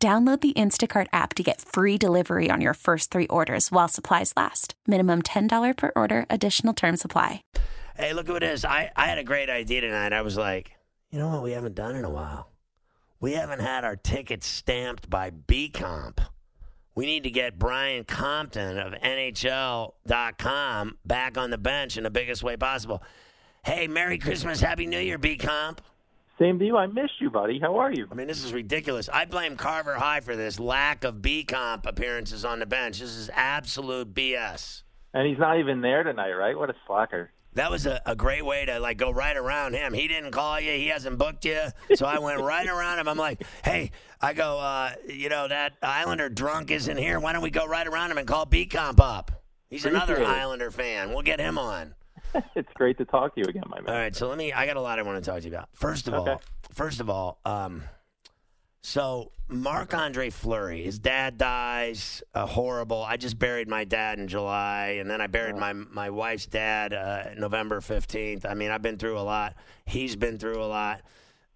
Download the Instacart app to get free delivery on your first three orders while supplies last. Minimum $10 per order, additional term supply. Hey, look what it is. I, I had a great idea tonight. I was like, you know what we haven't done in a while? We haven't had our tickets stamped by B Comp. We need to get Brian Compton of NHL.com back on the bench in the biggest way possible. Hey, Merry Christmas, Happy New Year, B Comp. Same to you. I missed you, buddy. How are you? I mean, this is ridiculous. I blame Carver High for this lack of B comp appearances on the bench. This is absolute BS. And he's not even there tonight, right? What a slacker. That was a, a great way to like go right around him. He didn't call you. He hasn't booked you. So I went right around him. I'm like, hey, I go, uh, you know, that Islander drunk isn't here. Why don't we go right around him and call B comp up? He's another it. Islander fan. We'll get him on. it's great to talk to you again, my man. All right, so let me. I got a lot I want to talk to you about. First of Okay. all, first of all, um, so Marc Andre Fleury, his dad dies. Uh, horrible. I just buried my dad in July, and then I buried my my wife's dad uh, November fifteenth. I mean, I've been through a lot. He's been through a lot.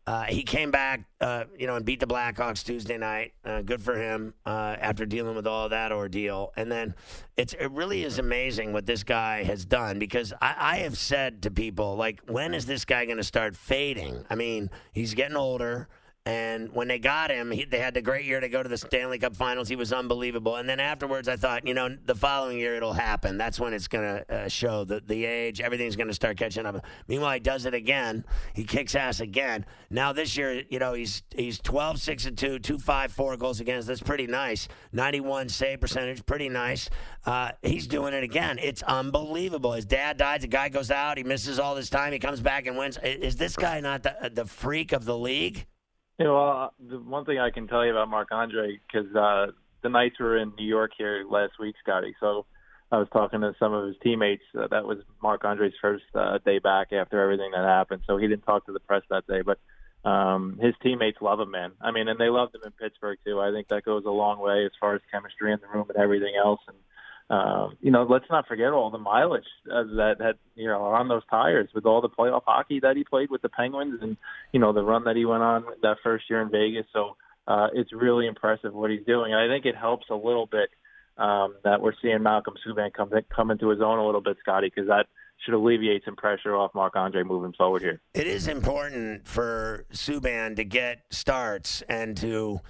Uh, he came back, uh, you know, and beat the Blackhawks Tuesday night. Uh, good for him uh, after dealing with all that ordeal. And then it's it really is amazing what this guy has done because I, I have said to people like, when is this guy going to start fading? I mean, he's getting older. And when they got him, he, they had the great year to go to the Stanley Cup Finals. He was unbelievable. And then afterwards, I thought, you know, the following year it'll happen. That's when it's going to uh, show the, the age. Everything's going to start catching up. Meanwhile, he does it again. He kicks ass again. Now this year, you know, he's he's 12, 6 and 2, 2, 5, 4 goals against. That's pretty nice. 91 save percentage, pretty nice. Uh, he's doing it again. It's unbelievable. His dad dies. The guy goes out. He misses all this time. He comes back and wins. Is this guy not the, the freak of the league? Know, uh, the one thing I can tell you about Marc Andre, because uh, the Knights were in New York here last week, Scotty. So I was talking to some of his teammates. Uh, that was Marc Andre's first uh, day back after everything that happened. So he didn't talk to the press that day, but um, his teammates love him, man. I mean, and they loved him in Pittsburgh too. I think that goes a long way as far as chemistry in the room and everything else. And um, you know, let's not forget all the mileage uh, that had you know on those tires with all the playoff hockey that he played with the Penguins, and you know the run that he went on that first year in Vegas. So uh, it's really impressive what he's doing, and I think it helps a little bit um, that we're seeing Malcolm Subban come come into his own a little bit, Scotty, because that should alleviate some pressure off Marc Andre moving forward here. It is important for Subban to get starts and to,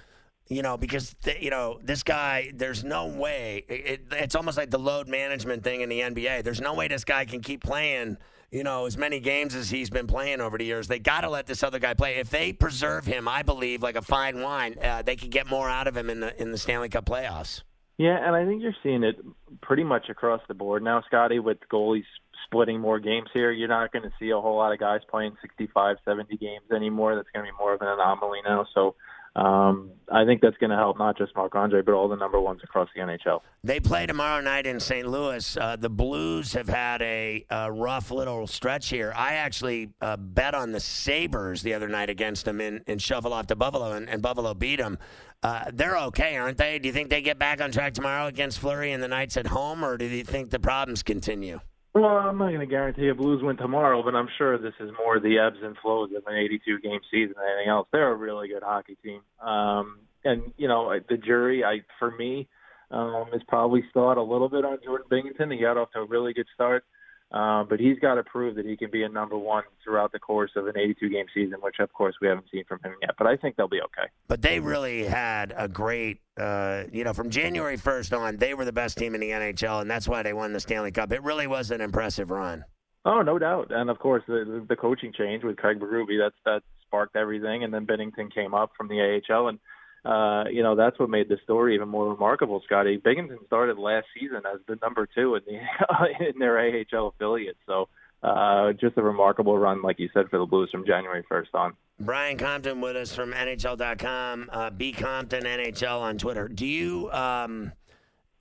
you know, because th- you know this guy. There's no way. It, it, it's almost like the load management thing in the NBA. There's no way this guy can keep playing. You know, as many games as he's been playing over the years, they got to let this other guy play. If they preserve him, I believe, like a fine wine, uh, they could get more out of him in the in the Stanley Cup playoffs. Yeah, and I think you're seeing it pretty much across the board now, Scotty, with goalies splitting more games here. You're not going to see a whole lot of guys playing 65, 70 games anymore. That's going to be more of an anomaly now. So um, I think that's going to help not just Marc Andre, but all the number ones across the NHL. They play tomorrow night in St. Louis. Uh, the Blues have had a, a rough little stretch here. I actually uh, bet on the Sabres the other night against them in, in Shuffle Off to Buffalo, and, and Buffalo beat them. Uh, they're okay, aren't they? Do you think they get back on track tomorrow against Fleury and the Knights at home, or do you think the problems continue? Well, I'm not going to guarantee a Blues win tomorrow, but I'm sure this is more the ebbs and flows of an 82 game season than anything else. They're a really good hockey team, um, and you know the jury, I for me, um, is probably still out a little bit on Jordan Binnington. He got off to a really good start, uh, but he's got to prove that he can be a number one throughout the course of an 82 game season, which of course we haven't seen from him yet. But I think they'll be okay. But they really had a great, uh, you know, from January 1st on, they were the best team in the NHL, and that's why they won the Stanley Cup. It really was an impressive run. Oh, no doubt. And of course, the the coaching change with Craig Berube that's that sparked everything. And then Binnington came up from the AHL, and uh, you know that's what made the story even more remarkable. Scotty Binnington started last season as the number two in the in their AHL affiliate. So uh, just a remarkable run, like you said, for the Blues from January 1st on. Brian Compton with us from NHL.com, uh, B Compton NHL on Twitter. Do you um,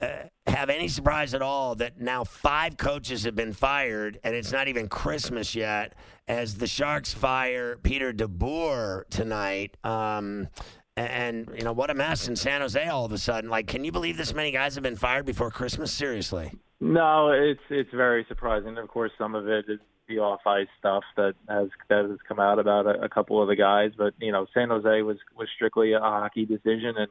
uh, have any surprise at all that now five coaches have been fired and it's not even Christmas yet as the Sharks fire Peter DeBoer tonight? Um, and you know what a mess in San Jose all of a sudden. Like, can you believe this many guys have been fired before Christmas? Seriously? No, it's it's very surprising. Of course, some of it is the off ice stuff that has that has come out about a, a couple of the guys, but you know, San Jose was was strictly a hockey decision, and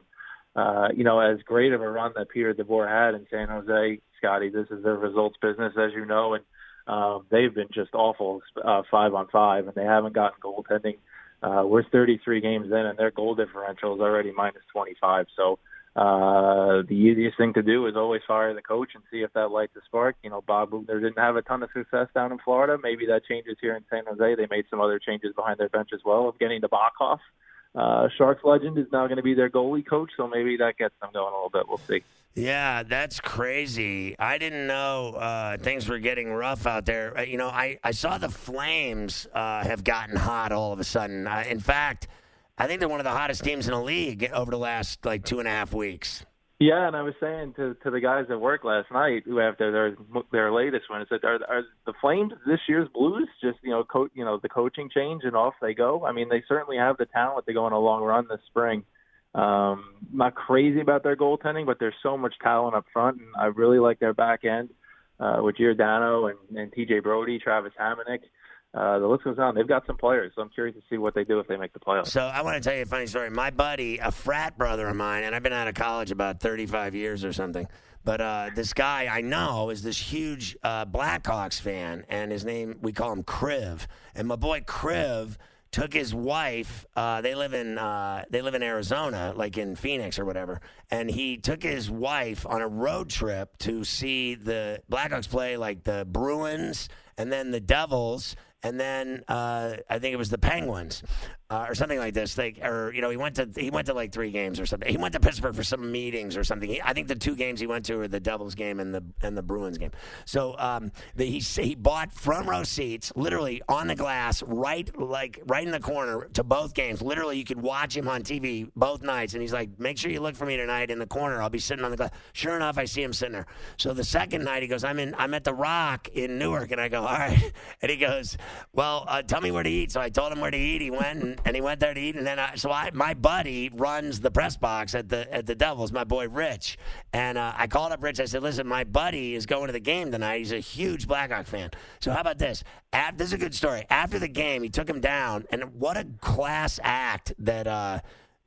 uh, you know, as great of a run that Peter DeBoer had in San Jose, Scotty, this is their results business, as you know, and um, they've been just awful uh, five on five, and they haven't gotten goaltending uh, we're 33 games in, and their goal differential is already minus 25. So uh, the easiest thing to do is always fire the coach and see if that lights a spark. You know, Bob Boughner didn't have a ton of success down in Florida. Maybe that changes here in San Jose. They made some other changes behind their bench as well of getting Nabokov. Uh, Sharks legend is now going to be their goalie coach, so maybe that gets them going a little bit. We'll see. Yeah, that's crazy. I didn't know uh, things were getting rough out there. Uh, you know, I, I saw the Flames uh, have gotten hot all of a sudden. Uh, in fact, I think they're one of the hottest teams in the league over the last like two and a half weeks. Yeah, and I was saying to to the guys at work last night who after their their latest one, I said, are, are the Flames this year's Blues just you know co- you know the coaching change and off they go? I mean, they certainly have the talent to go on a long run this spring. Um, not crazy about their goaltending, but there's so much talent up front, and I really like their back end uh, with Giordano and, and T.J. Brodie, Travis Hamonic. Uh, the list goes on. They've got some players, so I'm curious to see what they do if they make the playoffs. So I want to tell you a funny story. My buddy, a frat brother of mine, and I've been out of college about 35 years or something. But uh, this guy I know is this huge uh, Blackhawks fan, and his name we call him Kriv. And my boy Kriv took his wife. Uh, they live in uh, they live in Arizona, like in Phoenix or whatever. And he took his wife on a road trip to see the Blackhawks play, like the Bruins and then the Devils and then uh, I think it was the Penguins uh, or something like this. Like, or you know, he went to he went to like three games or something. He went to Pittsburgh for some meetings or something. He, I think the two games he went to were the Devils game and the and the Bruins game. So um, the, he he bought front row seats, literally on the glass, right like right in the corner to both games. Literally, you could watch him on TV both nights. And he's like, "Make sure you look for me tonight in the corner. I'll be sitting on the glass." Sure enough, I see him sitting there. So the second night, he goes, "I'm in. I'm at the Rock in Newark," and I go, "All right," and he goes well, uh, tell me where to eat. So I told him where to eat. He went and, and he went there to eat. And then I, so I, my buddy runs the press box at the at the Devils, my boy Rich. And uh, I called up Rich. I said, listen, my buddy is going to the game tonight. He's a huge Blackhawk fan. So how about this? After, this is a good story. After the game, he took him down, and what a class act that. Uh,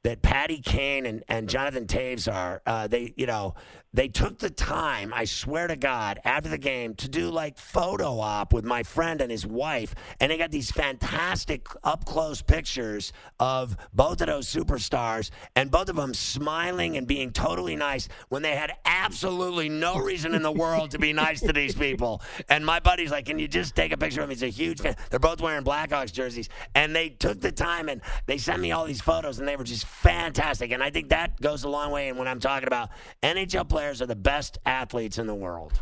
that Patty Kane and, and Jonathan Toews are. Uh, they, you know, they took the time, I swear to God, after the game to do like photo op with my friend and his wife. And they got these fantastic up close pictures of both of those superstars and both of them smiling and being totally nice when they had absolutely no reason in the world to be nice to these people. And my buddy's like, Can you just take a picture of me? He's a huge fan. They're both wearing Blackhawks jerseys. And they took the time and they sent me all these photos and they were just fantastic. And I think that goes a long way. And when I'm talking about NHL players, players are the best athletes in the world.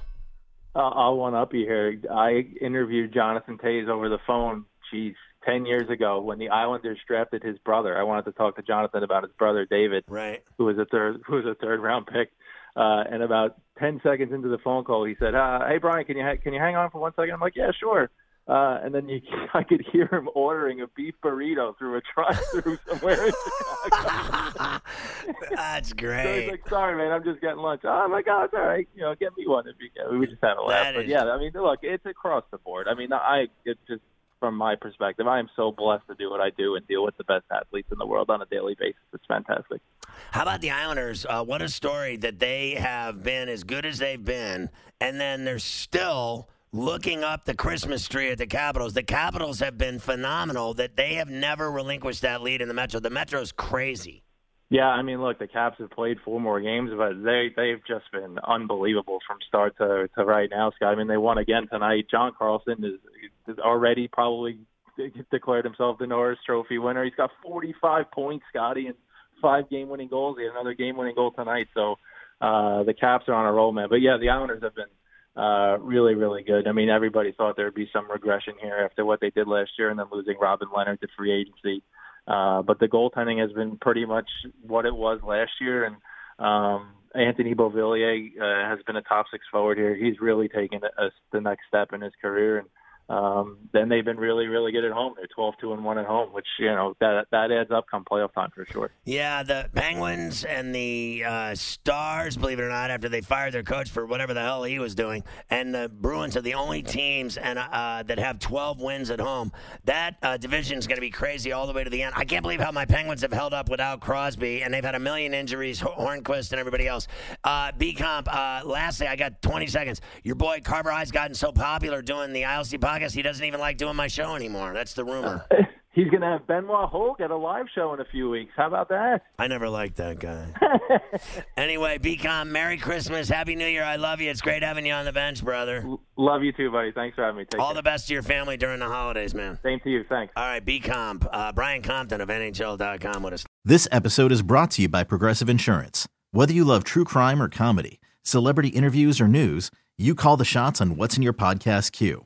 Uh, I'll one up you here. I interviewed Jonathan Toews over the phone. Geez, ten years ago when the Islanders drafted his brother. I wanted to talk to Jonathan about his brother David, right? Who was a third who was a third round pick. Uh, and about ten seconds into the phone call, he said, uh, "Hey Brian, can you ha- can you hang on for one second? I'm like, "Yeah, sure." Uh, and then you, I could hear him ordering a beef burrito through a drive-through somewhere in Chicago. That's great. So he's like, "Sorry, man, I'm just getting lunch." Oh my God, it's all right. You know, get me one if you can. We just had a laugh. That but is... yeah, I mean, look, it's across the board. I mean, I it's just from my perspective, I am so blessed to do what I do and deal with the best athletes in the world on a daily basis. It's fantastic. How about the Islanders? Uh, what a story that they have been as good as they've been, and then they're still looking up the Christmas tree at the Capitals. The Capitals have been phenomenal that they have never relinquished that lead in the Metro. The Metro's crazy. Yeah, I mean, look, the Caps have played four more games, but they they've just been unbelievable from start to to right now, Scott. I mean, they won again tonight. John Carlson is, is already probably declared himself the Norris Trophy winner. He's got 45 points, Scotty, and five game-winning goals. He had another game-winning goal tonight. So uh, the Caps are on a roll, man. But yeah, the Islanders have been uh, really, really good. I mean, everybody thought there would be some regression here after what they did last year and then losing Robin Lehner to free agency. Uh, but the goaltending has been pretty much what it was last year. And um, Anthony Beauvillier uh, has been a top six forward here. He's really taken a, a, the next step in his career. And um, then they've been really, really good at home. They're 12, 2 and 1 at home, which, you know, that that adds up come playoff time for sure. Yeah, the Penguins and the uh, Stars, believe it or not, after they fired their coach for whatever the hell he was doing, and the Bruins are the only teams and uh, that have 12 wins at home. That uh, division is going to be crazy all the way to the end. I can't believe how my Penguins have held up without Crosby, and they've had a million injuries, Hornqvist and everybody else. Uh, B Comp, uh, lastly, I got 20 seconds. Your boy Carver High's gotten so popular doing the ILC podcast podcast. He doesn't even like doing my show anymore. That's the rumor. He's going to have Benoit Hogue at a live show in a few weeks. How about that? I never liked that guy. anyway, BCom, Merry Christmas. Happy New Year. I love you. It's great having you on the bench, brother. love you too, buddy. Thanks for having me. Take All care. the best to your family during the holidays, man. Same to you. Thanks. All right, BCom. Uh, Brian Compton of NHL.com with us. This episode is brought to you by Progressive Insurance. Whether you love true crime or comedy, celebrity interviews or news, you call the shots on what's in your podcast queue.